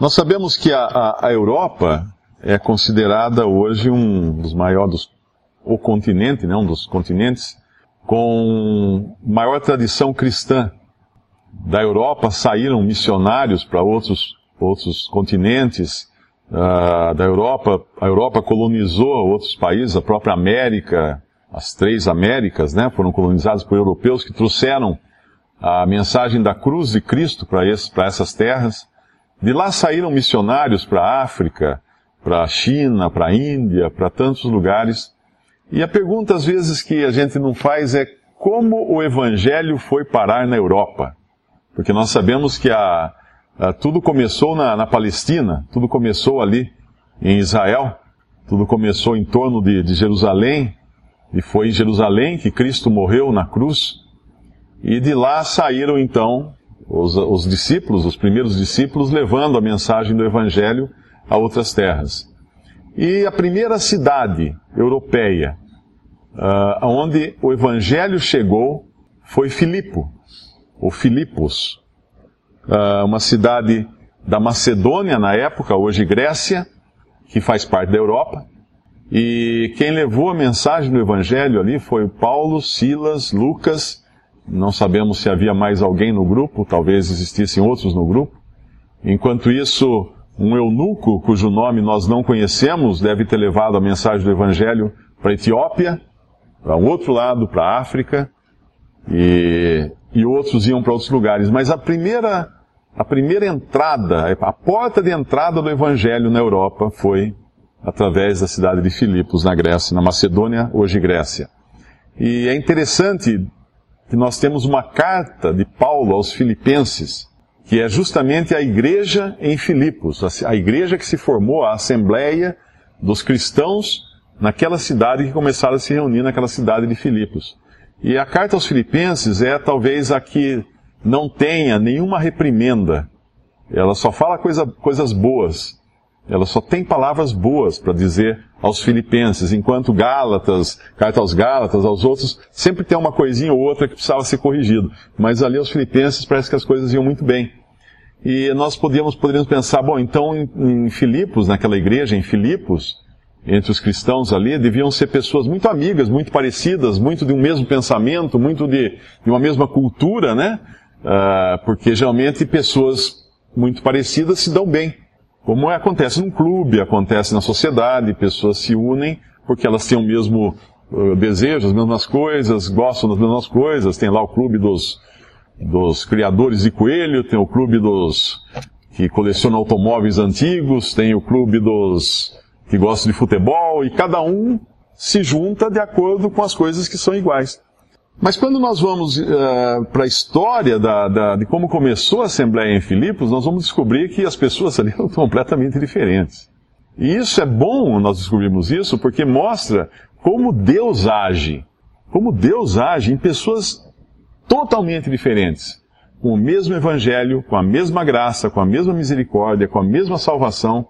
Nós sabemos que a, a, a Europa é considerada hoje um dos maiores, o continente, né, um dos continentes com maior tradição cristã. Da Europa saíram missionários para outros, outros continentes. Uh, da Europa, a Europa colonizou outros países, a própria América, as três Américas, né, foram colonizadas por europeus que trouxeram a mensagem da cruz de Cristo para essas terras. De lá saíram missionários para a África, para a China, para a Índia, para tantos lugares. E a pergunta às vezes que a gente não faz é como o Evangelho foi parar na Europa? Porque nós sabemos que a, a tudo começou na, na, Palestina, tudo começou ali em Israel, tudo começou em torno de, de Jerusalém, e foi em Jerusalém que Cristo morreu na cruz. E de lá saíram então os, os discípulos, os primeiros discípulos, levando a mensagem do Evangelho a outras terras. E a primeira cidade europeia uh, onde o Evangelho chegou foi Filipo, ou Filipos, uh, uma cidade da Macedônia na época, hoje Grécia, que faz parte da Europa. E quem levou a mensagem do Evangelho ali foi Paulo, Silas, Lucas. Não sabemos se havia mais alguém no grupo, talvez existissem outros no grupo. Enquanto isso, um eunuco, cujo nome nós não conhecemos, deve ter levado a mensagem do Evangelho para a Etiópia, para o outro lado, para a África, e, e outros iam para outros lugares. Mas a primeira, a primeira entrada, a porta de entrada do Evangelho na Europa foi através da cidade de Filipos, na Grécia, na Macedônia, hoje Grécia. E é interessante que nós temos uma carta de Paulo aos Filipenses, que é justamente a igreja em Filipos, a igreja que se formou, a assembleia dos cristãos naquela cidade que começaram a se reunir naquela cidade de Filipos. E a carta aos Filipenses é talvez a que não tenha nenhuma reprimenda. Ela só fala coisa, coisas boas. Ela só tem palavras boas para dizer aos filipenses, enquanto Gálatas, carta aos Gálatas, aos outros, sempre tem uma coisinha ou outra que precisava ser corrigido. Mas ali aos filipenses parece que as coisas iam muito bem. E nós podíamos, poderíamos pensar, bom, então em, em Filipos, naquela igreja em Filipos, entre os cristãos ali deviam ser pessoas muito amigas, muito parecidas, muito de um mesmo pensamento, muito de, de uma mesma cultura, né? Uh, porque geralmente pessoas muito parecidas se dão bem. Como acontece num clube, acontece na sociedade, pessoas se unem porque elas têm o mesmo uh, desejo, as mesmas coisas, gostam das mesmas coisas. Tem lá o clube dos, dos criadores de coelho, tem o clube dos que colecionam automóveis antigos, tem o clube dos que gostam de futebol, e cada um se junta de acordo com as coisas que são iguais. Mas quando nós vamos uh, para a história da, da, de como começou a Assembleia em Filipos, nós vamos descobrir que as pessoas ali eram completamente diferentes. E isso é bom nós descobrirmos isso, porque mostra como Deus age. Como Deus age em pessoas totalmente diferentes. Com o mesmo evangelho, com a mesma graça, com a mesma misericórdia, com a mesma salvação,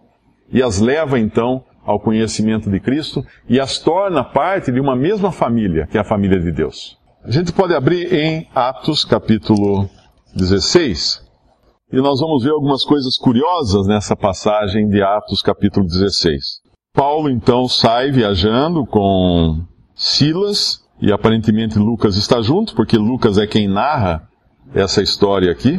e as leva então ao conhecimento de Cristo e as torna parte de uma mesma família, que é a família de Deus. A gente pode abrir em Atos capítulo 16 e nós vamos ver algumas coisas curiosas nessa passagem de Atos capítulo 16. Paulo então sai viajando com Silas e aparentemente Lucas está junto, porque Lucas é quem narra essa história aqui.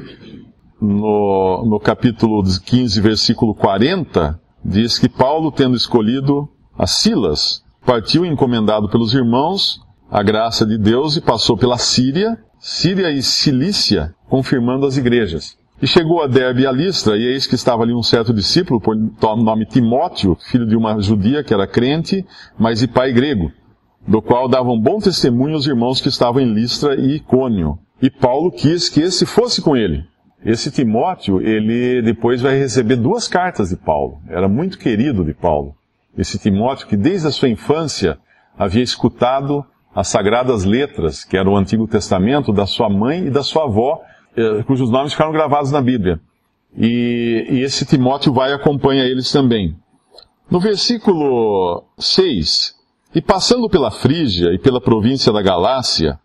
No, no capítulo 15, versículo 40, diz que Paulo, tendo escolhido a Silas, partiu encomendado pelos irmãos a graça de Deus e passou pela Síria, Síria e Cilícia, confirmando as igrejas. E chegou a Derbe e a Listra, e eis que estava ali um certo discípulo, por nome Timóteo, filho de uma judia que era crente, mas de pai grego, do qual davam bom testemunho os irmãos que estavam em Listra e Icônio. E Paulo quis que esse fosse com ele. Esse Timóteo, ele depois vai receber duas cartas de Paulo. Era muito querido de Paulo. Esse Timóteo que desde a sua infância havia escutado as sagradas letras, que era o Antigo Testamento, da sua mãe e da sua avó, eh, cujos nomes ficaram gravados na Bíblia. E, e esse Timóteo vai e acompanha eles também. No versículo 6, e passando pela Frígia e pela província da Galácia,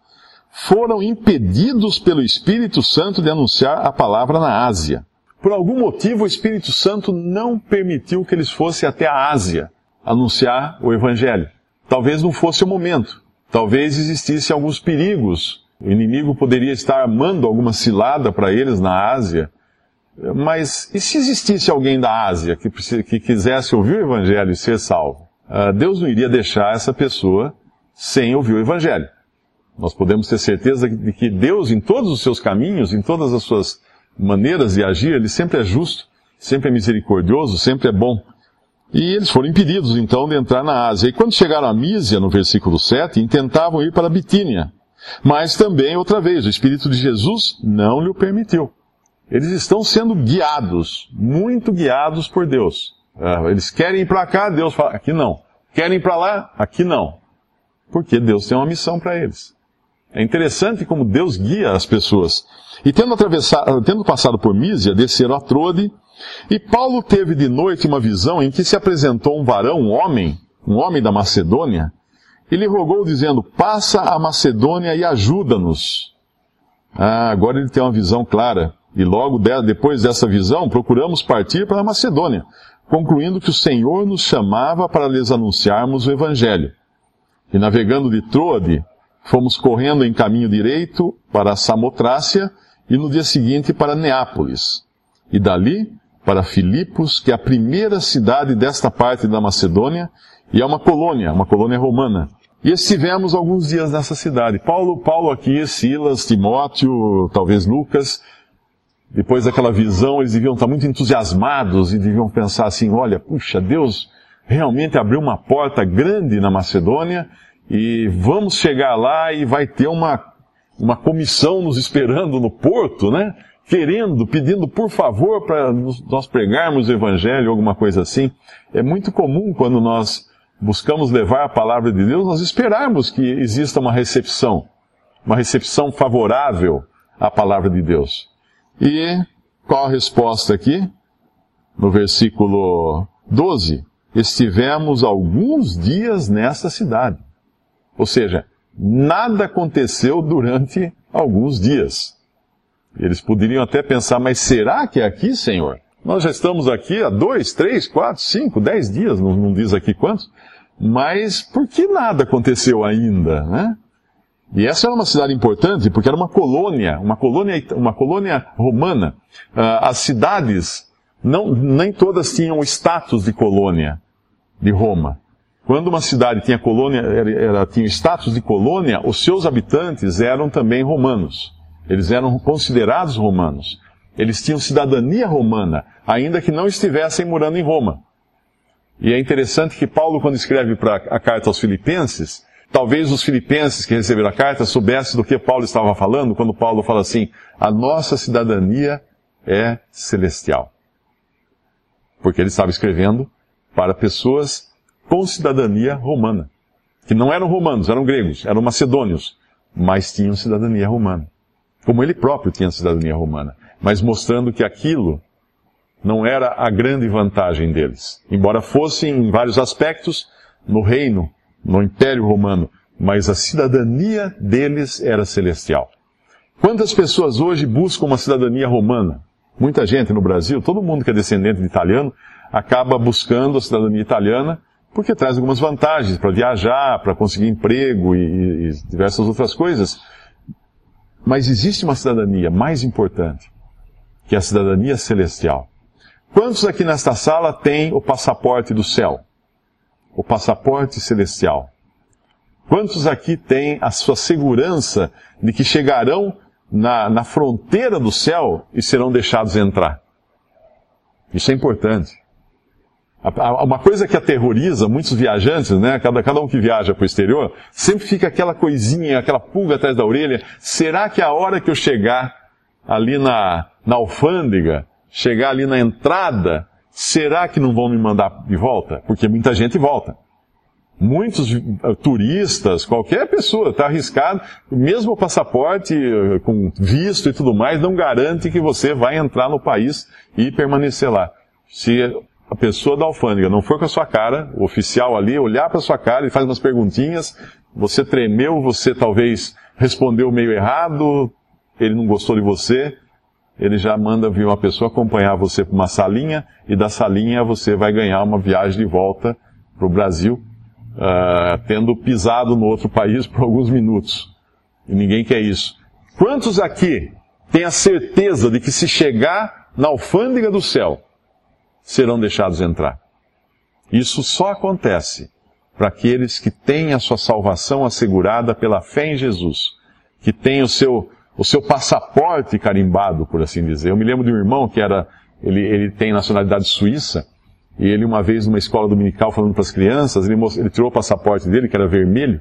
foram impedidos pelo Espírito Santo de anunciar a palavra na Ásia. Por algum motivo, o Espírito Santo não permitiu que eles fossem até a Ásia anunciar o Evangelho. Talvez não fosse o momento. Talvez existissem alguns perigos. O inimigo poderia estar armando alguma cilada para eles na Ásia. Mas e se existisse alguém da Ásia que, que quisesse ouvir o Evangelho e ser salvo? Uh, Deus não iria deixar essa pessoa sem ouvir o Evangelho. Nós podemos ter certeza de que Deus, em todos os seus caminhos, em todas as suas maneiras de agir, Ele sempre é justo, sempre é misericordioso, sempre é bom. E eles foram impedidos, então, de entrar na Ásia. E quando chegaram a Mísia, no versículo 7, intentavam ir para Bitínia. Mas também, outra vez, o Espírito de Jesus não lhe permitiu. Eles estão sendo guiados, muito guiados por Deus. Ah, eles querem ir para cá, Deus fala, aqui não. Querem ir para lá, aqui não. Porque Deus tem uma missão para eles. É interessante como Deus guia as pessoas. E tendo, tendo passado por Mísia, desceram a Trode, e Paulo teve de noite uma visão em que se apresentou um varão, um homem, um homem da Macedônia, e lhe rogou dizendo, passa a Macedônia e ajuda-nos. Ah, agora ele tem uma visão clara. E logo de, depois dessa visão, procuramos partir para a Macedônia, concluindo que o Senhor nos chamava para lhes anunciarmos o Evangelho. E navegando de Troade, fomos correndo em caminho direito para Samotrácia e no dia seguinte para Neápolis. E dali para Filipos, que é a primeira cidade desta parte da Macedônia, e é uma colônia, uma colônia romana. E estivemos alguns dias nessa cidade. Paulo, Paulo aqui, Silas, Timóteo, talvez Lucas, depois daquela visão, eles deviam estar muito entusiasmados e deviam pensar assim, olha, puxa, Deus realmente abriu uma porta grande na Macedônia e vamos chegar lá e vai ter uma, uma comissão nos esperando no porto, né? Querendo, pedindo por favor para nós pregarmos o Evangelho, alguma coisa assim. É muito comum quando nós buscamos levar a palavra de Deus, nós esperarmos que exista uma recepção, uma recepção favorável à palavra de Deus. E qual a resposta aqui? No versículo 12: Estivemos alguns dias nesta cidade. Ou seja, nada aconteceu durante alguns dias. Eles poderiam até pensar, mas será que é aqui, Senhor? Nós já estamos aqui há dois, três, quatro, cinco, dez dias, não, não diz aqui quantos, mas por que nada aconteceu ainda, né? E essa era uma cidade importante porque era uma colônia, uma colônia, uma colônia romana. Uh, as cidades, não, nem todas tinham o status de colônia de Roma. Quando uma cidade tinha colônia, era, era, tinha status de colônia, os seus habitantes eram também romanos. Eles eram considerados romanos. Eles tinham cidadania romana, ainda que não estivessem morando em Roma. E é interessante que Paulo, quando escreve para a carta aos Filipenses, talvez os filipenses que receberam a carta soubessem do que Paulo estava falando, quando Paulo fala assim: a nossa cidadania é celestial. Porque ele estava escrevendo para pessoas com cidadania romana, que não eram romanos, eram gregos, eram macedônios, mas tinham cidadania romana como ele próprio tinha cidadania romana, mas mostrando que aquilo não era a grande vantagem deles. Embora fossem, em vários aspectos, no reino, no Império Romano, mas a cidadania deles era celestial. Quantas pessoas hoje buscam uma cidadania romana? Muita gente no Brasil, todo mundo que é descendente de italiano, acaba buscando a cidadania italiana porque traz algumas vantagens para viajar, para conseguir emprego e, e diversas outras coisas. Mas existe uma cidadania mais importante, que é a cidadania celestial. Quantos aqui nesta sala têm o passaporte do céu? O passaporte celestial. Quantos aqui têm a sua segurança de que chegarão na, na fronteira do céu e serão deixados entrar? Isso é importante. Uma coisa que aterroriza muitos viajantes, né? Cada, cada um que viaja para o exterior, sempre fica aquela coisinha, aquela pulga atrás da orelha. Será que a hora que eu chegar ali na, na alfândega, chegar ali na entrada, será que não vão me mandar de volta? Porque muita gente volta. Muitos eh, turistas, qualquer pessoa está arriscado, mesmo o passaporte eh, com visto e tudo mais, não garante que você vai entrar no país e permanecer lá. Se a pessoa da alfândega não for com a sua cara, o oficial ali, olhar para a sua cara e faz umas perguntinhas, você tremeu, você talvez respondeu meio errado, ele não gostou de você, ele já manda vir uma pessoa acompanhar você para uma salinha, e da salinha você vai ganhar uma viagem de volta para o Brasil, uh, tendo pisado no outro país por alguns minutos. E ninguém quer isso. Quantos aqui têm a certeza de que se chegar na alfândega do céu, serão deixados entrar? Isso só acontece para aqueles que têm a sua salvação assegurada pela fé em Jesus, que têm o seu, o seu passaporte carimbado, por assim dizer. Eu me lembro de um irmão que era, ele, ele tem nacionalidade suíça, e ele uma vez numa escola dominical falando para as crianças, ele, ele tirou o passaporte dele, que era vermelho,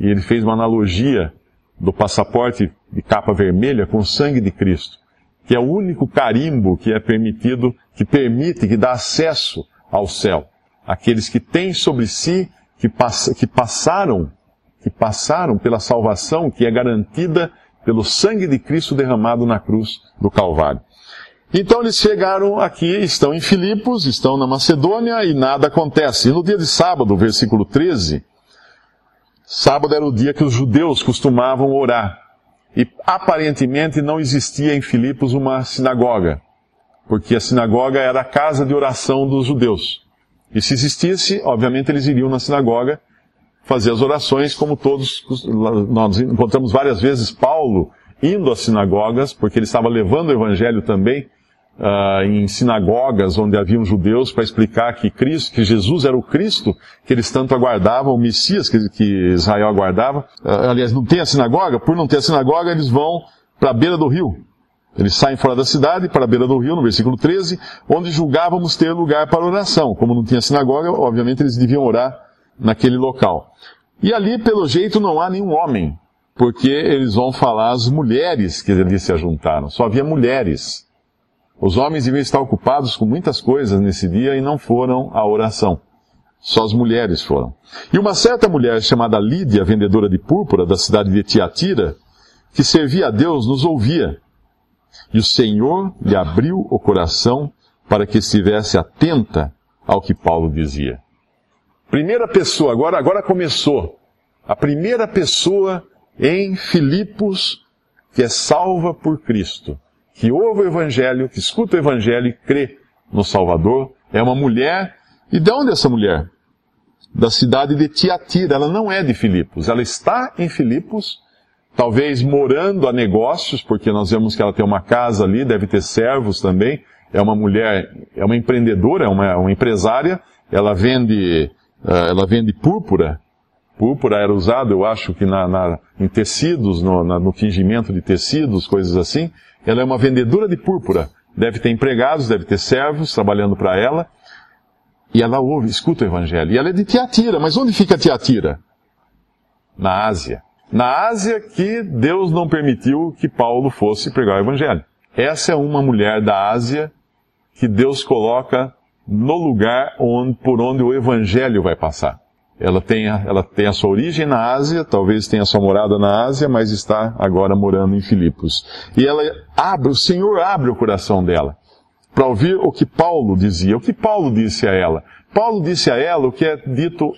e ele fez uma analogia do passaporte de capa vermelha com o sangue de Cristo, que é o único carimbo que é permitido, que permite, que dá acesso ao céu. Aqueles que têm sobre si, que, pass que passaram, que passaram pela salvação que é garantida pelo sangue de Cristo derramado na cruz do Calvário. Então eles chegaram aqui, estão em Filipos, estão na Macedônia e nada acontece. E no dia de sábado, versículo 13, sábado era o dia que os judeus costumavam orar. E aparentemente não existia em Filipos uma sinagoga, porque a sinagoga era a casa de oração dos judeus. E se existisse, obviamente eles iriam na sinagoga fazer as orações, como todos, nós encontramos várias vezes Paulo indo às sinagogas, porque ele estava levando o evangelho também uh, em sinagogas onde haviam judeus para explicar que Cristo, que Jesus era o Cristo que eles tanto aguardavam, o Messias que, que Israel aguardava. Uh, aliás, não tem a sinagoga, por não ter a sinagoga, eles vão para a beira do rio. Eles saem fora da cidade para a beira do rio, no versículo 13, onde julgávamos ter lugar para oração. Como não tinha sinagoga, obviamente eles deviam orar naquele local. E ali, pelo jeito, não há nenhum homem, porque eles vão falar as mulheres que ali se ajuntaram. Só havia mulheres. Os homens deviam estar ocupados com muitas coisas nesse dia e não foram à oração. Só as mulheres foram. E uma certa mulher chamada Lídia, vendedora de púrpura da cidade de Tiatira, que servia a Deus, nos ouvia. E o Senhor lhe abriu o coração para que estivesse atenta ao que Paulo dizia. Primeira pessoa, agora, agora começou. A primeira pessoa em Filipos que é salva por Cristo que ouve o Evangelho, que escuta o Evangelho e crê no Salvador, é uma mulher. E de onde é essa mulher? Da cidade de Tiatira. Ela não é de Filipos. Ela está em Filipos, talvez morando a negócios, porque nós vemos que ela tem uma casa ali, deve ter servos também. É uma mulher, é uma empreendedora, é uma, uma empresária. Ela vende, uh, ela vende púrpura. Púrpura era usado, eu acho que na, na em tecidos, no, na, no tingimento de tecidos, coisas assim. Ela é uma vendedora de púrpura. Deve ter empregados, deve ter servos trabalhando para ela. E ela ouve, escuta o evangelho. E ela é de Tiatira. Mas onde fica Tiatira? Na Ásia. Na Ásia que Deus não permitiu que Paulo fosse pregar o evangelho. Essa é uma mulher da Ásia que Deus coloca no lugar onde, por onde o evangelho vai passar. Ela tem, a, ela tem a sua origem na Ásia, talvez tenha sua morada na Ásia, mas está agora morando em Filipos. E ela abre, o Senhor abre o coração dela para ouvir o que Paulo dizia. O que Paulo disse a ela? Paulo disse a ela o que é dito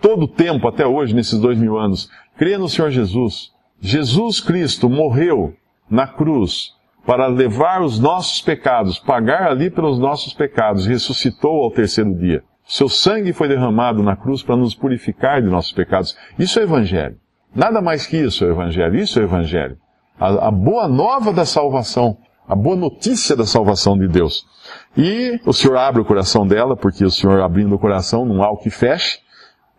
todo o tempo até hoje, nesses dois mil anos. Crê no Senhor Jesus. Jesus Cristo morreu na cruz para levar os nossos pecados, pagar ali pelos nossos pecados, ressuscitou ao terceiro dia. Seu sangue foi derramado na cruz para nos purificar de nossos pecados. Isso é Evangelho. Nada mais que isso é Evangelho. Isso é Evangelho. A, a boa nova da salvação. A boa notícia da salvação de Deus. E o Senhor abre o coração dela, porque o Senhor abrindo o coração não há o que feche.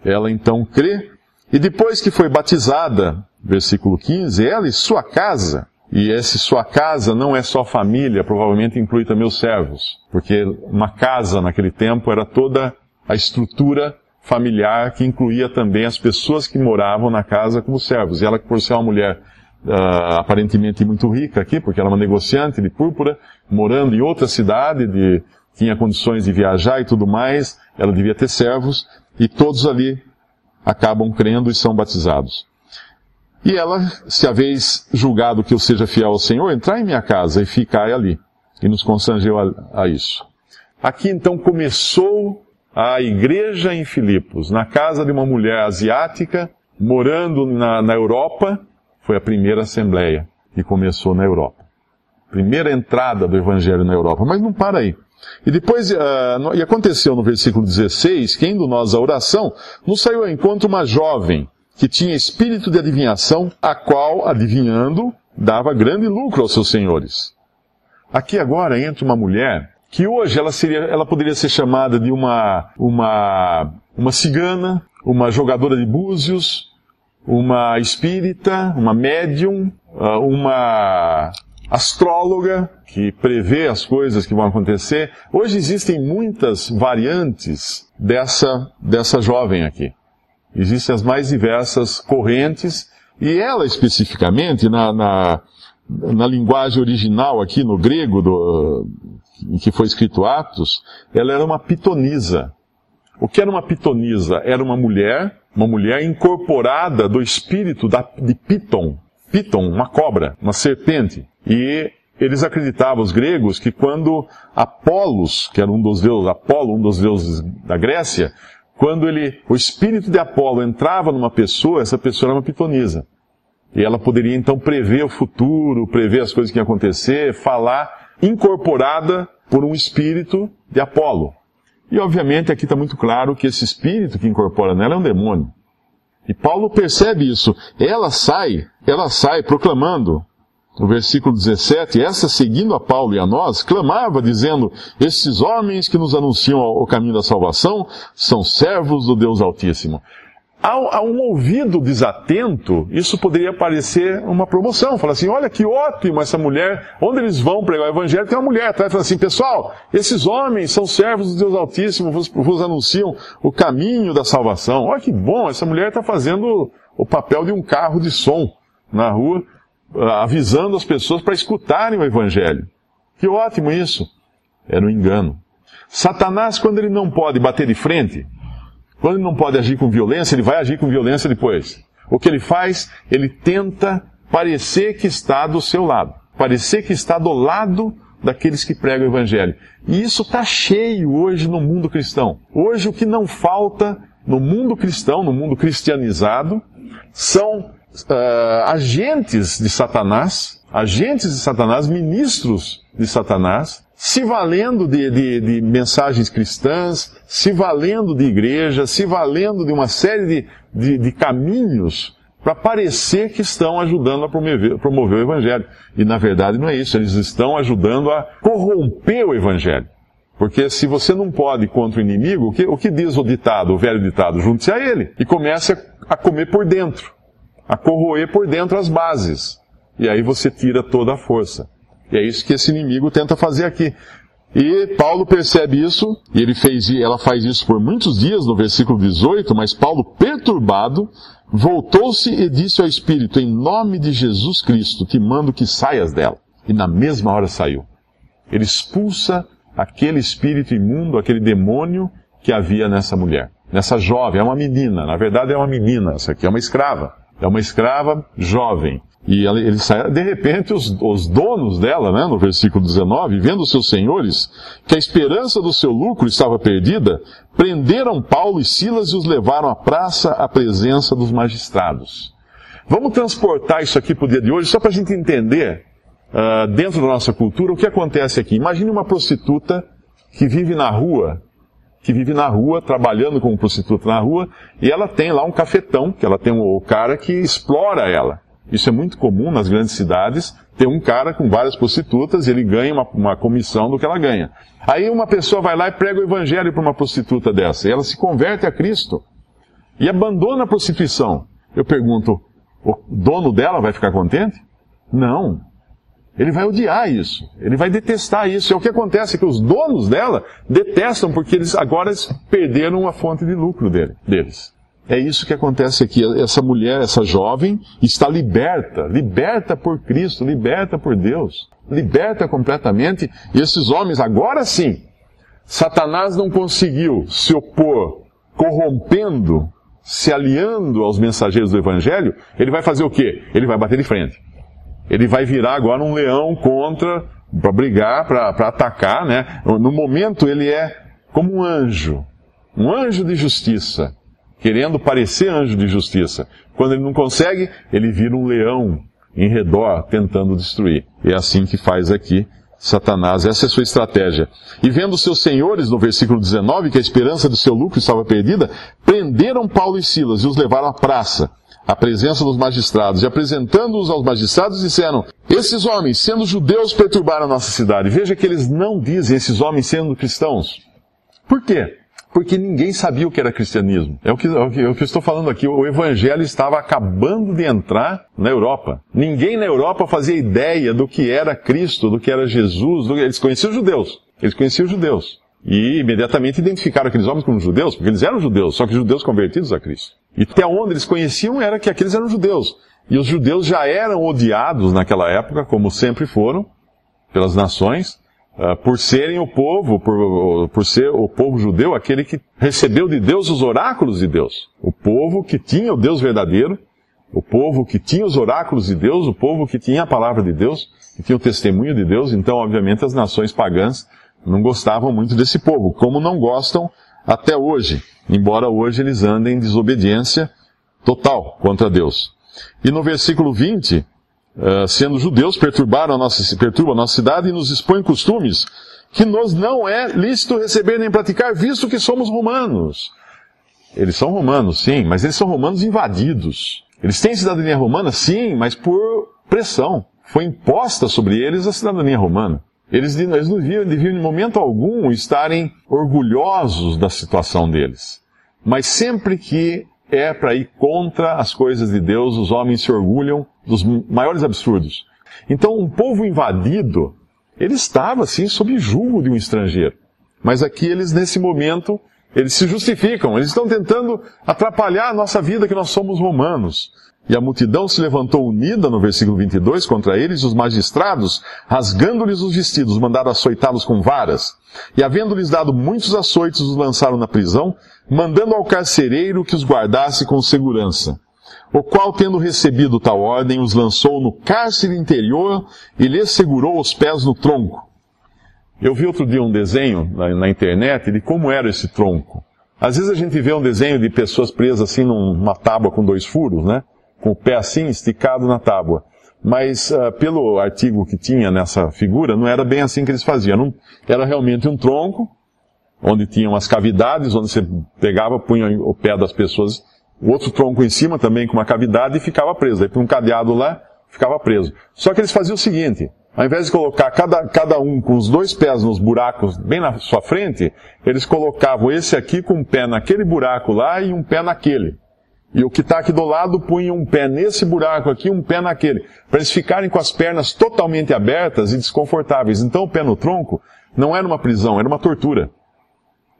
Ela então crê. E depois que foi batizada, versículo 15, ela e sua casa, e esse sua casa não é só família, provavelmente inclui também os servos, porque uma casa naquele tempo era toda a estrutura familiar que incluía também as pessoas que moravam na casa como servos. E ela, por ser uma mulher uh, aparentemente muito rica aqui, porque ela é uma negociante de púrpura, morando em outra cidade, de, tinha condições de viajar e tudo mais, ela devia ter servos, e todos ali acabam crendo e são batizados. E ela, se haveis julgado que eu seja fiel ao Senhor, entrai em minha casa e ficai ali. E nos constrangeu a, a isso. Aqui então começou a igreja em Filipos, na casa de uma mulher asiática, morando na, na Europa, foi a primeira assembleia que começou na Europa. Primeira entrada do Evangelho na Europa. Mas não para aí. E depois, uh, e aconteceu no versículo 16, que indo nós à oração, nos saiu ao encontro uma jovem que tinha espírito de adivinhação, a qual, adivinhando, dava grande lucro aos seus senhores. Aqui agora entra uma mulher que hoje ela seria, ela poderia ser chamada de uma, uma, uma cigana, uma jogadora de búzios, uma espírita, uma médium, ah, uma astróloga que prevê as coisas que vão acontecer. Hoje existem muitas variantes dessa, dessa jovem aqui. Existem as mais diversas correntes, e ela especificamente, na, na, na linguagem original aqui no grego, do, em que foi escrito Atos, ela era uma pitonisa. O que era uma pitonisa? Era uma mulher, uma mulher incorporada do espírito da, de Piton. Piton, uma cobra, uma serpente. E eles acreditavam, os gregos, que quando Apolos, que era um dos deuses, Apolo, um dos deuses da Grécia, quando ele, o espírito de Apolo entrava numa pessoa, essa pessoa era uma pitonisa. E ela poderia então prever o futuro, prever as coisas que iam acontecer, falar incorporada por um espírito de Apolo. E obviamente aqui está muito claro que esse espírito que incorpora nela é um demônio. E Paulo percebe isso. Ela sai, ela sai proclamando no versículo 17, essa seguindo a Paulo e a nós, clamava dizendo, esses homens que nos anunciam o caminho da salvação são servos do Deus Altíssimo. A, um ouvido desatento, isso poderia parecer uma promoção. Falar assim, olha que ótimo essa mulher, onde eles vão pregar o evangelho, tem uma mulher atrás, fala assim, pessoal, esses homens são servos do Deus Altíssimo, vos, vos anunciam o caminho da salvação. Olha que bom, essa mulher está fazendo o papel de um carro de som na rua, avisando as pessoas para escutarem o Evangelho. Que ótimo isso! Era um engano. Satanás, quando ele não pode bater de frente, quando ele não pode agir com violência, ele vai agir com violência depois. O que ele faz? Ele tenta parecer que está do seu lado, parecer que está do lado daqueles que pregam o Evangelho. E isso está cheio hoje no mundo cristão. Hoje o que não falta no mundo cristão, no mundo cristianizado, são uh, agentes de Satanás, agentes de Satanás, ministros de Satanás, se valendo de, de, de, mensagens cristãs, se valendo de igreja, se valendo de uma série de, de caminhos para parecer que estão ajudando a promover, promover o Evangelho. E na verdade não é isso, eles estão ajudando a corromper o Evangelho. Porque se você não pode contra o inimigo, o que, o que diz o ditado, o velho ditado? Junte-se a ele e comece a, a comer por dentro a corroer por dentro as bases. E aí você tira toda a força. E é isso que esse inimigo tenta fazer aqui. E Paulo percebe isso, e ele fez, ela faz isso por muitos dias no versículo 18, mas Paulo, perturbado, voltou-se e disse ao Espírito, em nome de Jesus Cristo, te mando que saias dela. E na mesma hora saiu. Ele expulsa aquele espírito imundo, aquele demônio que havia nessa mulher. Nessa jovem, é uma menina, na verdade é uma menina, essa aqui é uma escrava. É uma escrava jovem. E ele sai, de repente, os, os, donos dela, né, no versículo 19, vendo seus senhores que a esperança do seu lucro estava perdida, prenderam Paulo e Silas e os levaram à praça à presença dos magistrados. Vamos transportar isso aqui para o dia de hoje, só para a gente entender, uh, dentro da nossa cultura, o que acontece aqui. Imagine uma prostituta que vive na rua que vive na rua, trabalhando como prostituta na rua, e ela tem lá um cafetão, que ela tem o cara que explora ela. Isso é muito comum nas grandes cidades, ter um cara com várias prostitutas e ele ganha uma, uma comissão do que ela ganha. Aí uma pessoa vai lá e prega o evangelho para uma prostituta dessa, e ela se converte a Cristo e abandona a prostituição. Eu pergunto, o dono dela vai ficar contente? Não. Ele vai odiar isso. Ele vai detestar isso. É o que acontece que os donos dela detestam porque eles agora perderam a fonte de lucro dele, deles. É isso que acontece aqui. Essa mulher, essa jovem, está liberta, liberta por Cristo, liberta por Deus, liberta completamente. E esses homens, agora sim, Satanás não conseguiu se opor, corrompendo, se aliando aos mensageiros do Evangelho. Ele vai fazer o quê? Ele vai bater de frente ele vai virar agora um leão contra, para brigar, para atacar, né? No momento ele é como um anjo, um anjo de justiça, querendo parecer anjo de justiça. Quando ele não consegue, ele vira um leão em redor tentando destruir. É assim que faz aqui Satanás. Essa é a sua estratégia. E vendo seus senhores, no versículo 19, que a esperança do seu lucro estava perdida, prenderam Paulo e Silas e os levaram à praça, à presença dos magistrados. E apresentando-os aos magistrados, disseram: Esses homens, sendo judeus, perturbaram a nossa cidade. Veja que eles não dizem esses homens sendo cristãos. Por quê? Porque ninguém sabia o que era cristianismo. É o que, é o que, é o que eu estou falando aqui. O evangelho estava acabando de entrar na Europa. Ninguém na Europa fazia ideia do que era Cristo, do que era Jesus. Do... Eles conheciam os judeus. Eles conheciam os judeus. E imediatamente identificaram aqueles homens como judeus, porque eles eram judeus, só que judeus convertidos a Cristo. E até onde eles conheciam era que aqueles eram judeus. E os judeus já eram odiados naquela época, como sempre foram, pelas nações, uh, por serem o povo, por, por ser o povo judeu, aquele que recebeu de Deus os oráculos de Deus. O povo que tinha o Deus verdadeiro, o povo que tinha os oráculos de Deus, o povo que tinha a palavra de Deus, que tinha o testemunho de Deus. Então, obviamente, as nações pagãs não gostavam muito desse povo, como não gostam até hoje, embora hoje eles andem em desobediência total contra Deus. E no versículo 20, uh, sendo judeus, perturbaram a nossa, perturbam a nossa cidade e nos expõem costumes que nos não é lícito receber nem praticar, visto que somos romanos. Eles são romanos, sim, mas eles são romanos invadidos. Eles têm cidadania romana, sim, mas por pressão. Foi imposta sobre eles a cidadania romana. Eles, eles não deviam, deviam, em momento algum, estarem orgulhosos da situação deles. Mas sempre que é para ir contra as coisas de Deus, os homens se orgulham dos maiores absurdos. Então, um povo invadido, ele estava, assim, sob julgo de um estrangeiro. Mas aqui eles, nesse momento, eles se justificam, eles estão tentando atrapalhar a nossa vida que nós somos romanos. E a multidão se levantou unida, no versículo 22, contra eles, os magistrados, rasgando-lhes os vestidos, mandaram açoitá-los com varas. E havendo-lhes dado muitos açoites, os lançaram na prisão, mandando ao carcereiro que os guardasse com segurança. O qual, tendo recebido tal ordem, os lançou no cárcere interior e lhes segurou os pés no tronco. Eu vi outro dia um desenho na, na internet de como era esse tronco. Às vezes a gente vê um desenho de pessoas presas assim numa tábua com dois furos, né? com o pé assim esticado na tábua. Mas uh, pelo artigo que tinha nessa figura, não era bem assim que eles faziam. Não, era realmente um tronco, onde tinham as cavidades, onde você pegava, punha o pé das pessoas, o outro tronco em cima também com uma cavidade e ficava preso. Aí põe um cadeado lá, ficava preso. Só que eles faziam o seguinte, ao invés de colocar cada, cada um com os dois pés nos buracos bem na sua frente, eles colocavam esse aqui com um pé naquele buraco lá e um pé naquele. E o que está aqui do lado punha um pé nesse buraco aqui, um pé naquele, para eles ficarem com as pernas totalmente abertas e desconfortáveis. Então o pé no tronco não era uma prisão, era uma tortura.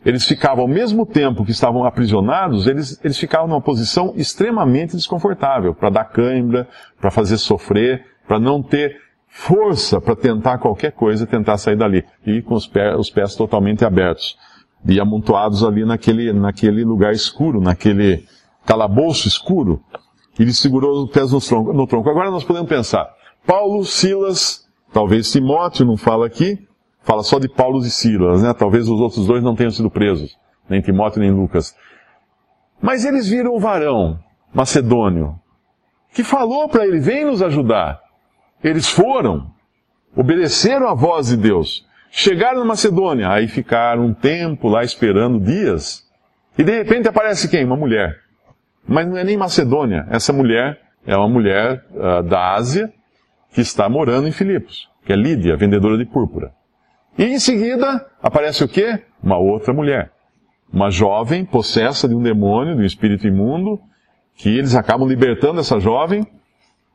Eles ficavam, ao mesmo tempo que estavam aprisionados, eles, eles ficavam numa posição extremamente desconfortável, para dar cãibra, para fazer sofrer, para não ter força para tentar qualquer coisa, tentar sair dali. E com os pés, os pés totalmente abertos. E amontoados ali naquele, naquele lugar escuro, naquele, calabouço escuro, ele segurou os pés no tronco, no tronco. Agora nós podemos pensar, Paulo, Silas, talvez Timóteo não fala aqui, fala só de Paulo e Silas, né? Talvez os outros dois não tenham sido presos, nem Timóteo nem Lucas. Mas eles viram o varão macedônio, que falou para ele, vem nos ajudar. Eles foram, obedeceram a voz de Deus, chegaram na Macedônia, aí ficaram um tempo lá esperando dias, e de repente aparece quem? Uma mulher. Mas não é nem Macedônia. Essa mulher é uma mulher uh, da Ásia que está morando em Filipos, que é Lídia, vendedora de púrpura. E em seguida aparece o quê? Uma outra mulher. Uma jovem possessa de um demônio, de um espírito imundo, que eles acabam libertando essa jovem,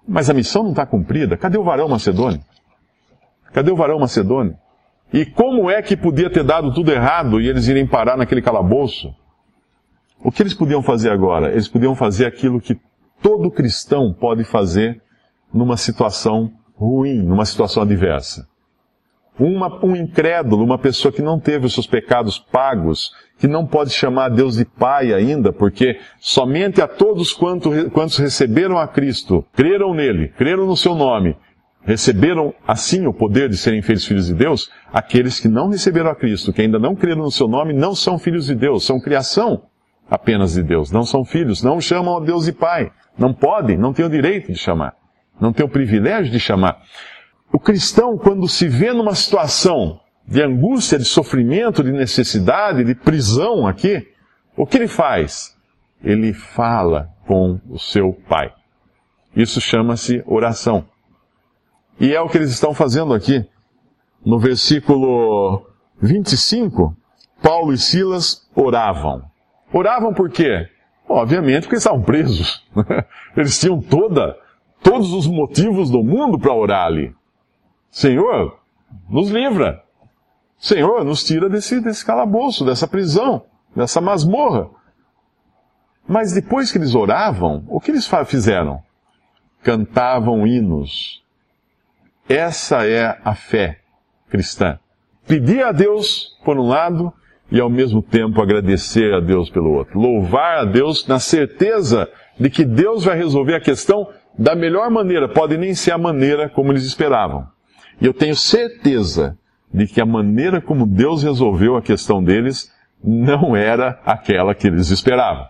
mas a missão não está cumprida. Cadê o varão macedônio? Cadê o varão macedônio? E como é que podia ter dado tudo errado e eles irem parar naquele calabouço? O que eles podiam fazer agora? Eles podiam fazer aquilo que todo cristão pode fazer numa situação ruim, numa situação adversa. Uma, um incrédulo, uma pessoa que não teve os seus pecados pagos, que não pode chamar Deus de Pai ainda, porque somente a todos quantos, quantos receberam a Cristo, creram nele, creram no seu nome, receberam assim o poder de serem feitos filhos de Deus, aqueles que não receberam a Cristo, que ainda não creram no seu nome, não são filhos de Deus, são criação apenas de Deus. Não são filhos, não chamam a Deus de Pai. Não podem, não têm o direito de chamar. não tem o privilégio de chamar. O cristão, quando se vê numa situação de angústia, de sofrimento, de necessidade, de prisão aqui, o que ele faz? Ele fala com o seu pai. Isso chama-se oração. E é o que eles estão fazendo aqui. No versículo 25, Paulo e Silas oravam. Oravam por quê? Obviamente porque estavam presos. Eles tinham toda, todos os motivos do mundo para orar ali. Senhor, nos livra. Senhor, nos tira desse, desse calabouço, dessa prisão, dessa masmorra. Mas depois que eles oravam, o que eles fizeram? Cantavam hinos. Essa é a fé cristã. Pedir a Deus, por um lado, e ao mesmo tempo agradecer a Deus pelo outro. Louvar a Deus na certeza de que Deus vai resolver a questão da melhor maneira, pode nem ser a maneira como eles esperavam. E eu tenho certeza de que a maneira como Deus resolveu a questão deles não era aquela que eles esperavam.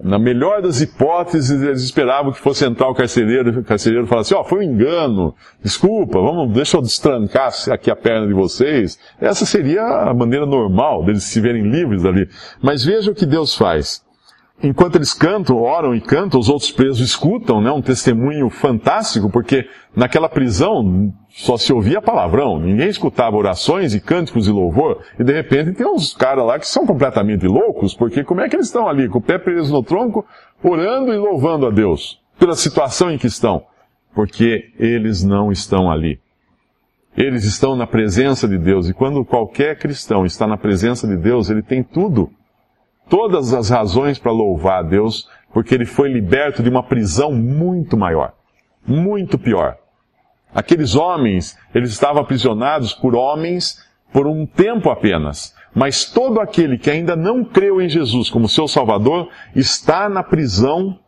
Na melhor das hipóteses, eles esperavam que fosse entrar o carcereiro, o carcereiro falasse, ó, oh, foi um engano, desculpa, vamos, deixa eu destrancar aqui a perna de vocês. Essa seria a maneira normal deles se verem livres ali. Mas veja o que Deus faz enquanto eles cantam, oram e cantam, os outros presos escutam, né? Um testemunho fantástico, porque naquela prisão só se ouvia palavrão, ninguém escutava orações e cânticos de louvor, e de repente tem uns caras lá que são completamente loucos, porque como é que eles estão ali, com o pé preso no tronco, orando e louvando a Deus, pela situação em que estão? Porque eles não estão ali. Eles estão na presença de Deus, e quando qualquer cristão está na presença de Deus, ele tem tudo todas as razões para louvar a Deus, porque ele foi liberto de uma prisão muito maior, muito pior. Aqueles homens, eles estavam aprisionados por homens por um tempo apenas. Mas todo aquele que ainda não creu em Jesus como seu Salvador está na prisão,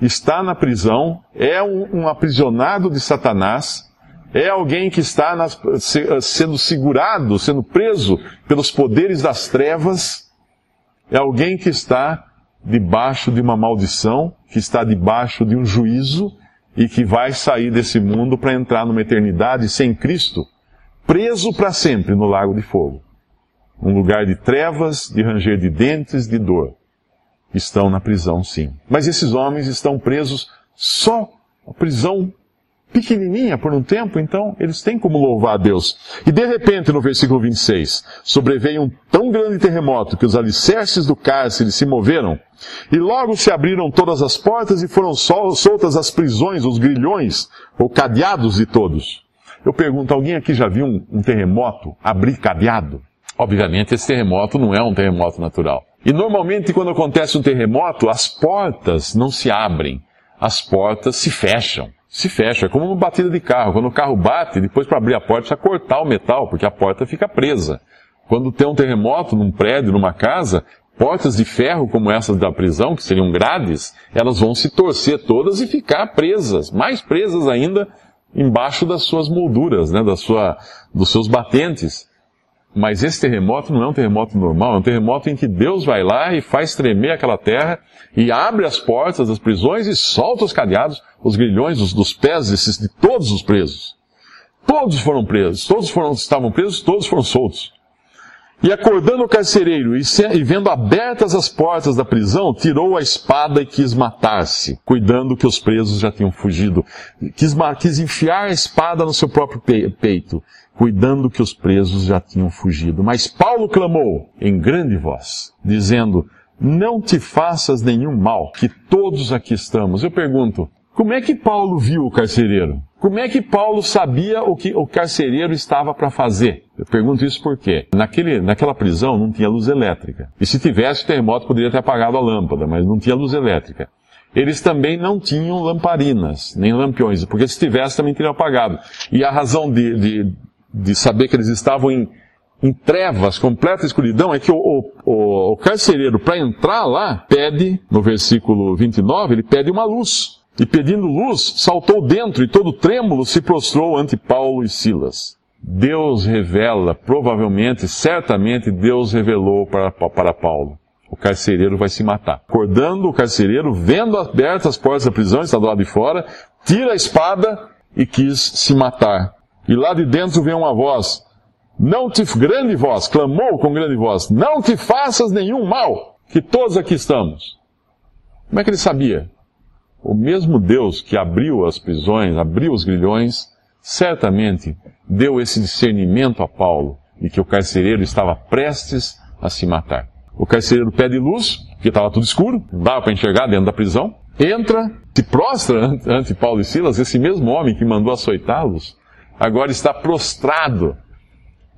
está na prisão, é um, um aprisionado de Satanás, é alguém que está nas, sendo segurado, sendo preso pelos poderes das trevas, é alguém que está debaixo de uma maldição, que está debaixo de um juízo e que vai sair desse mundo para entrar numa eternidade sem Cristo, preso para sempre no lago de fogo. Um lugar de trevas, de ranger de dentes, de dor. Estão na prisão, sim. Mas esses homens estão presos só a prisão pequenininha por um tempo, então eles têm como louvar a Deus. E de repente, no versículo 26, sobreveio um tão grande terremoto que os alicerces do cárcere se moveram, e logo se abriram todas as portas e foram soltas as prisões, os grilhões, ou cadeados de todos. Eu pergunto, alguém aqui já viu um, um terremoto abrir cadeado? Obviamente, esse terremoto não é um terremoto natural. E normalmente, quando acontece um terremoto, as portas não se abrem, as portas se fecham se fecha. É como uma batida de carro. Quando o carro bate, depois para abrir a porta precisa cortar o metal, porque a porta fica presa. Quando tem um terremoto num prédio, numa casa, portas de ferro como essas da prisão, que seriam grades, elas vão se torcer todas e ficar presas, mais presas ainda, embaixo das suas molduras, né, da sua, dos seus batentes. Mas esse terremoto não é um terremoto normal, é um terremoto em que Deus vai lá e faz tremer aquela terra e abre as portas das prisões e solta os cadeados, os grilhões dos, dos pés desses, de todos os presos. Todos foram presos, todos foram, estavam presos, todos foram soltos. E acordando o carcereiro e, vendo abertas as portas da prisão, tirou a espada e quis matar-se, cuidando que os presos já tinham fugido. Quis, quis enfiar a espada no seu próprio peito cuidando que os presos já tinham fugido. Mas Paulo clamou em grande voz, dizendo, não te faças nenhum mal, que todos aqui estamos. Eu pergunto, como é que Paulo viu o carcereiro? Como é que Paulo sabia o que o carcereiro estava para fazer? Eu pergunto isso porque naquele, naquela prisão não tinha luz elétrica. E se tivesse, o terremoto poderia ter apagado a lâmpada, mas não tinha luz elétrica. Eles também não tinham lamparinas, nem lampiões, porque se tivesse também teriam apagado. E a razão de, de de saber que eles estavam em, em trevas, completa escuridão, é que o, o, o carcereiro, para entrar lá, pede, no versículo 29, ele pede uma luz. E pedindo luz, saltou dentro e todo trêmulo se prostrou ante Paulo e Silas. Deus revela, provavelmente, certamente Deus revelou para, para Paulo. O carcereiro vai se matar. Acordando o carcereiro, vendo abertas as portas da prisão, está do lado de fora, tira a espada e quis se matar. E lá de dentro vem uma voz, não te, grande voz, clamou com grande voz, não te faças nenhum mal, que todos aqui estamos. Como é que ele sabia? O mesmo Deus que abriu as prisões, abriu os grilhões, certamente deu esse discernimento a Paulo de que o carcereiro estava prestes a se matar. O carcereiro pede luz, porque estava tudo escuro, não dava para enxergar dentro da prisão, entra, se prostra ante Paulo e Silas, esse mesmo homem que mandou açoitá-los, agora está prostrado.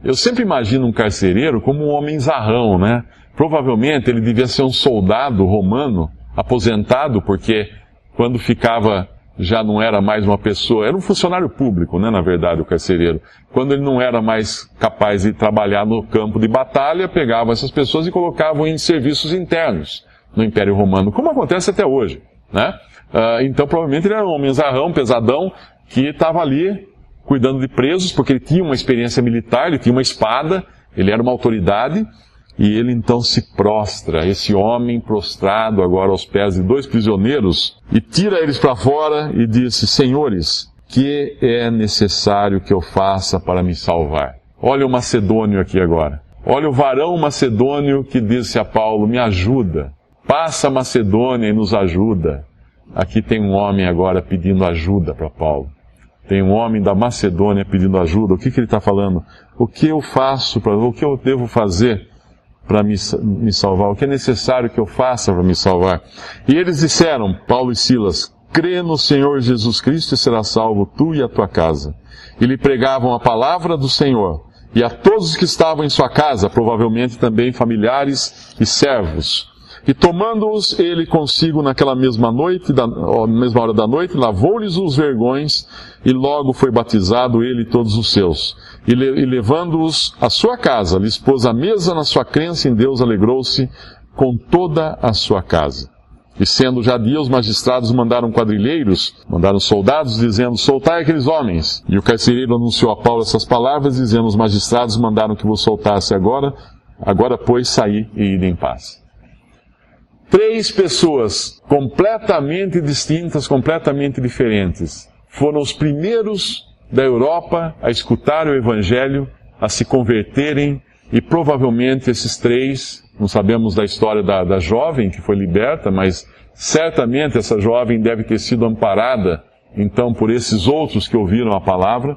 Eu sempre imagino um carcereiro como um homem zarrão, né? Provavelmente ele devia ser um soldado romano, aposentado, porque quando ficava já não era mais uma pessoa, era um funcionário público, né, na verdade, o carcereiro. Quando ele não era mais capaz de trabalhar no campo de batalha, pegavam essas pessoas e colocavam em serviços internos no Império Romano, como acontece até hoje, né? Uh, então, provavelmente ele era um homem zarrão, pesadão, que estava ali cuidando de presos, porque ele tinha uma experiência militar, ele tinha uma espada, ele era uma autoridade, e ele então se prostra, esse homem prostrado agora aos pés de dois prisioneiros, e tira eles para fora e disse: Senhores, que é necessário que eu faça para me salvar? Olha o macedônio aqui agora. Olha o varão macedônio que disse a Paulo: Me ajuda. Passa a Macedônia e nos ajuda. Aqui tem um homem agora pedindo ajuda para Paulo. Tem um homem da Macedônia pedindo ajuda. O que, que ele está falando? O que eu faço para, o que eu devo fazer para me, me salvar? O que é necessário que eu faça para me salvar? E eles disseram, Paulo e Silas, crê no Senhor Jesus Cristo e será salvo tu e a tua casa. E lhe pregavam a palavra do Senhor. E a todos que estavam em sua casa, provavelmente também familiares e servos. E tomando-os ele consigo naquela mesma noite, da, mesma hora da noite, lavou-lhes os vergões, e logo foi batizado ele e todos os seus. E, le, e levando-os à sua casa, lhes pôs a mesa na sua crença em Deus, alegrou-se com toda a sua casa. E sendo já dia, os magistrados mandaram quadrilheiros, mandaram soldados, dizendo, soltai aqueles homens. E o carcereiro anunciou a Paulo essas palavras, dizendo, os magistrados mandaram que vos soltasse agora, agora pois saí e ide em paz três pessoas completamente distintas, completamente diferentes. Foram os primeiros da Europa a escutar o Evangelho, a se converterem, e provavelmente esses três, não sabemos da história da, da jovem que foi liberta, mas certamente essa jovem deve ter sido amparada, então, por esses outros que ouviram a palavra.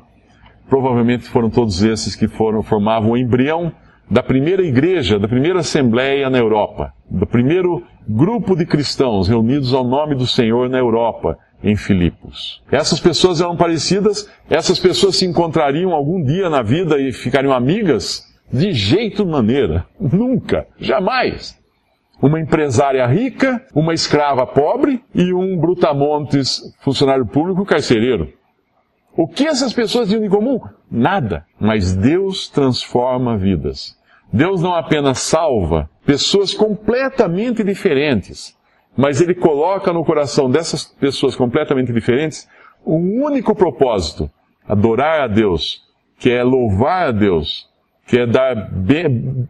Provavelmente foram todos esses que foram, formavam o embrião da primeira igreja, da primeira assembleia na Europa, do primeiro grupo de cristãos reunidos ao nome do Senhor na Europa, em Filipos. Essas pessoas eram parecidas, essas pessoas se encontrariam algum dia na vida e ficariam amigas? De jeito maneira. Nunca. Jamais. Uma empresária rica, uma escrava pobre e um brutamontes funcionário público carcereiro. O que essas pessoas tinham em comum? Nada. Mas Deus transforma vidas. Deus não apenas salva pessoas completamente diferentes, mas Ele coloca no coração dessas pessoas completamente diferentes um único propósito: adorar a Deus, que é louvar a Deus, que é dar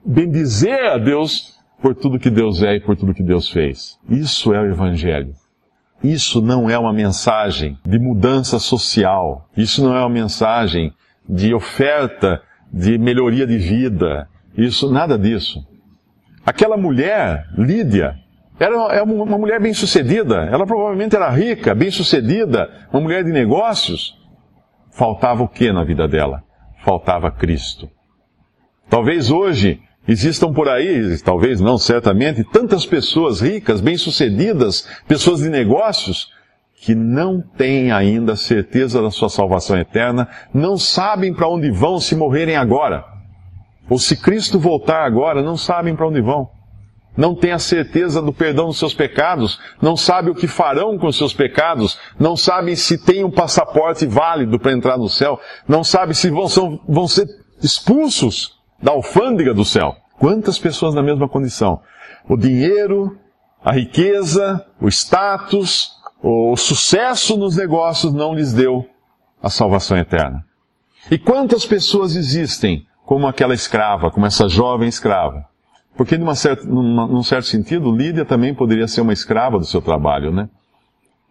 bendizer a Deus por tudo que Deus é e por tudo que Deus fez. Isso é o Evangelho. Isso não é uma mensagem de mudança social. Isso não é uma mensagem de oferta de melhoria de vida. Isso, nada disso. Aquela mulher, Lídia, era uma mulher bem sucedida. Ela provavelmente era rica, bem sucedida, uma mulher de negócios. Faltava o que na vida dela? Faltava Cristo. Talvez hoje Existam por aí, talvez não, certamente, tantas pessoas ricas, bem-sucedidas, pessoas de negócios, que não têm ainda certeza da sua salvação eterna, não sabem para onde vão se morrerem agora. Ou se Cristo voltar agora, não sabem para onde vão. Não têm a certeza do perdão dos seus pecados, não sabem o que farão com os seus pecados, não sabem se têm um passaporte válido para entrar no céu, não sabem se vão, são, vão ser expulsos da alfândega do céu. Quantas pessoas na mesma condição? O dinheiro, a riqueza, o status, o sucesso nos negócios não lhes deu a salvação eterna. E quantas pessoas existem como aquela escrava, como essa jovem escrava? Porque, numa certa, numa, num certo sentido, Lídia também poderia ser uma escrava do seu trabalho, né?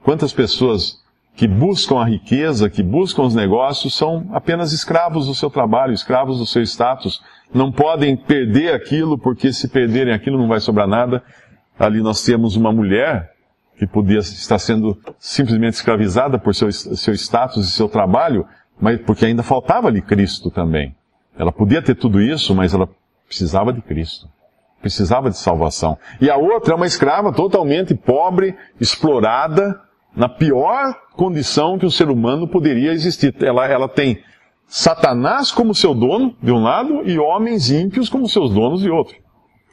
Quantas pessoas que buscam a riqueza, que buscam os negócios, são apenas escravos do seu trabalho, escravos do seu status. Não podem perder aquilo, porque se perderem aquilo não vai sobrar nada. Ali nós temos uma mulher que podia estar sendo simplesmente escravizada por seu, seu status e seu trabalho, mas porque ainda faltava-lhe Cristo também. Ela podia ter tudo isso, mas ela precisava de Cristo. Precisava de salvação. E a outra é uma escrava totalmente pobre, explorada, na pior condição que o ser humano poderia existir. Ela, ela tem Satanás como seu dono, de um lado, e homens ímpios como seus donos, de outro.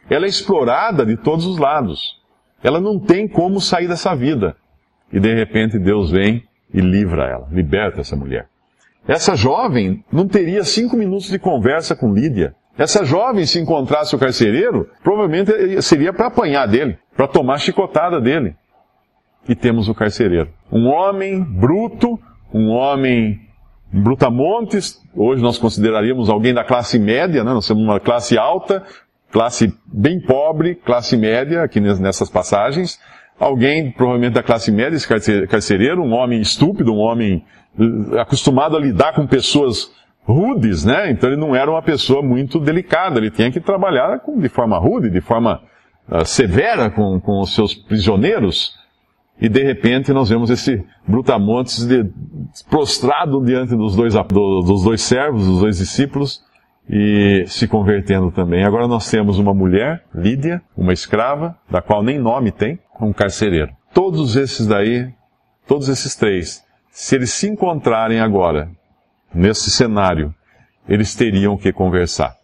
Ela é explorada de todos os lados. Ela não tem como sair dessa vida. E de repente Deus vem e livra ela, liberta essa mulher. Essa jovem não teria cinco minutos de conversa com Lídia. Essa jovem, se encontrasse o carcereiro, provavelmente seria para apanhar dele, para tomar chicotada dele. E temos o carcereiro. Um homem bruto, um homem brutamontes, hoje nós consideraríamos alguém da classe média, né? nós temos uma classe alta, classe bem pobre, classe média, aqui nessas passagens, alguém provavelmente da classe média, esse carcereiro, um homem estúpido, um homem eh, acostumado a lidar com pessoas rudes, né? Então ele não era uma pessoa muito delicada, ele tinha que trabalhar de forma rude, de forma uh, severa com, com os seus prisioneiros. E de repente nós vemos esse brutamontes de, prostrado diante dos dois, do, dos dois servos, dos dois discípulos, e se convertendo também. Agora nós temos uma mulher, Lídia, uma escrava, da qual nem nome tem, um carcereiro. Todos esses daí, todos esses três, se eles se encontrarem agora, nesse cenário, eles teriam que conversar.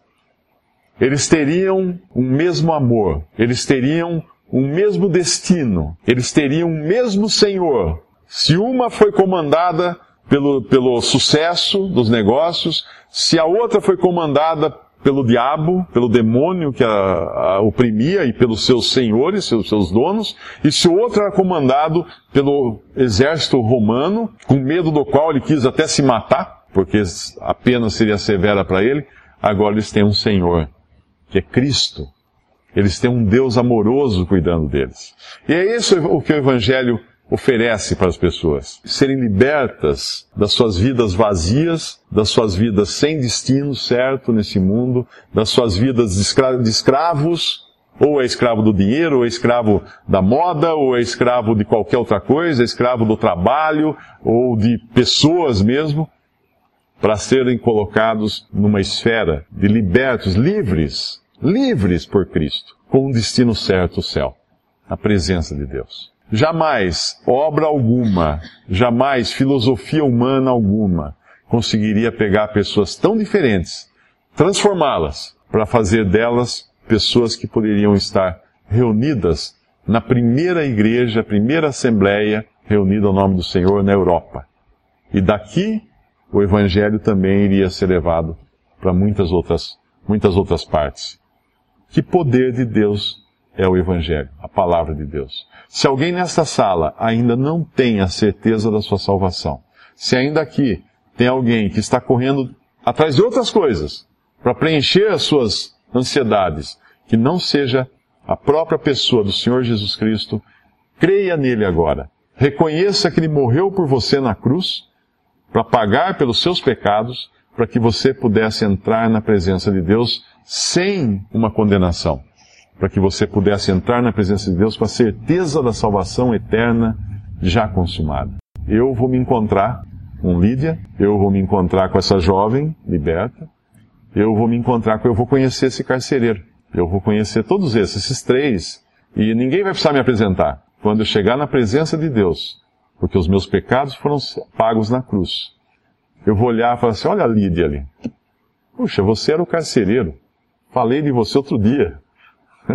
Eles teriam um mesmo amor, eles teriam um mesmo destino, eles teriam um mesmo Senhor. Se uma foi comandada pelo, pelo sucesso dos negócios, se a outra foi comandada pelo diabo, pelo demônio que a, a oprimia e pelos seus senhores, seus, seus donos, e se o outro era comandado pelo exército romano, com medo do qual ele quis até se matar, porque a pena seria severa para ele, agora eles têm um Senhor, que é Cristo. Eles têm um Deus amoroso cuidando deles. E é isso o que o Evangelho oferece para as pessoas. Serem libertas das suas vidas vazias, das suas vidas sem destino certo nesse mundo, das suas vidas de, escra de escravos, ou é escravo do dinheiro, ou é escravo da moda, ou é escravo de qualquer outra coisa, é escravo do trabalho, ou de pessoas mesmo, para serem colocados numa esfera de libertos, livres, livres por Cristo, com um destino certo, o céu, a presença de Deus. Jamais obra alguma, jamais filosofia humana alguma conseguiria pegar pessoas tão diferentes, transformá-las, para fazer delas pessoas que poderiam estar reunidas na primeira igreja, primeira assembleia reunida ao nome do Senhor na Europa. E daqui o evangelho também iria ser levado para muitas outras, muitas outras partes. Que poder de Deus é o evangelho, a palavra de Deus. Se alguém nesta sala ainda não tem a certeza da sua salvação, se ainda aqui tem alguém que está correndo atrás de outras coisas para preencher as suas ansiedades, que não seja a própria pessoa do Senhor Jesus Cristo, creia nele agora. Reconheça que ele morreu por você na cruz para pagar pelos seus pecados, para que você pudesse entrar na presença de Deus sem uma condenação para que você pudesse entrar na presença de Deus com a certeza da salvação eterna já consumada. Eu vou me encontrar com Lídia, eu vou me encontrar com essa jovem liberta, eu vou me encontrar com, eu vou conhecer esse carcereiro, eu vou conhecer todos esses, esses três, e ninguém vai precisar me apresentar. Quando eu chegar na presença de Deus, porque os meus pecados foram pagos na cruz, eu vou olhar e falar assim: olha a Lídia ali. Puxa, você era o carcereiro. Falei de você outro dia.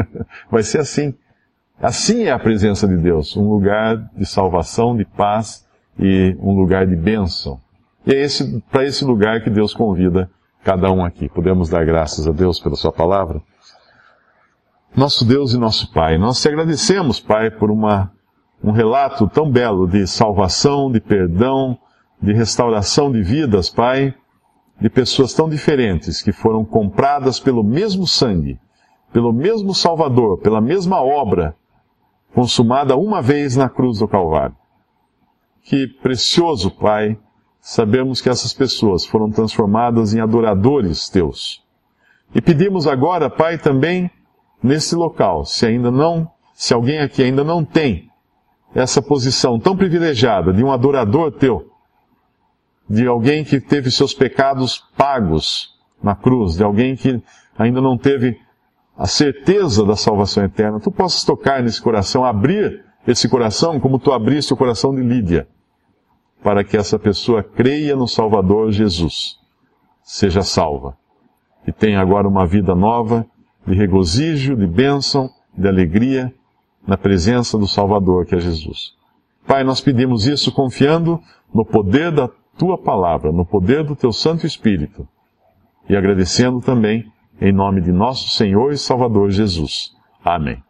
Vai ser assim. Assim é a presença de Deus, um lugar de salvação, de paz e um lugar de bênção. E é para esse lugar que Deus convida cada um aqui. Podemos dar graças a Deus pela Sua palavra? Nosso Deus e nosso Pai, nós te agradecemos, Pai, por uma, um relato tão belo de salvação, de perdão, de restauração de vidas, Pai, de pessoas tão diferentes que foram compradas pelo mesmo sangue pelo mesmo Salvador, pela mesma obra, consumada uma vez na cruz do Calvário. que precioso, Pai, sabemos que essas pessoas foram transformadas em adoradores teus. E pedimos agora, Pai, também nesse local, se ainda não, se alguém aqui ainda não tem essa posição tão privilegiada de um adorador teu, de alguém que teve seus pecados pagos na cruz, de alguém que ainda não teve a certeza da salvação eterna, tu possas tocar nesse coração, abrir esse coração como tu abriste o coração de Lídia, para que essa pessoa creia no Salvador Jesus, seja salva e tenha agora uma vida nova de regozijo, de bênção, de alegria na presença do Salvador que é Jesus. Pai, nós pedimos isso confiando no poder da tua palavra, no poder do teu Santo Espírito e agradecendo também em nome de nosso Senhor e Salvador Jesus. Amém.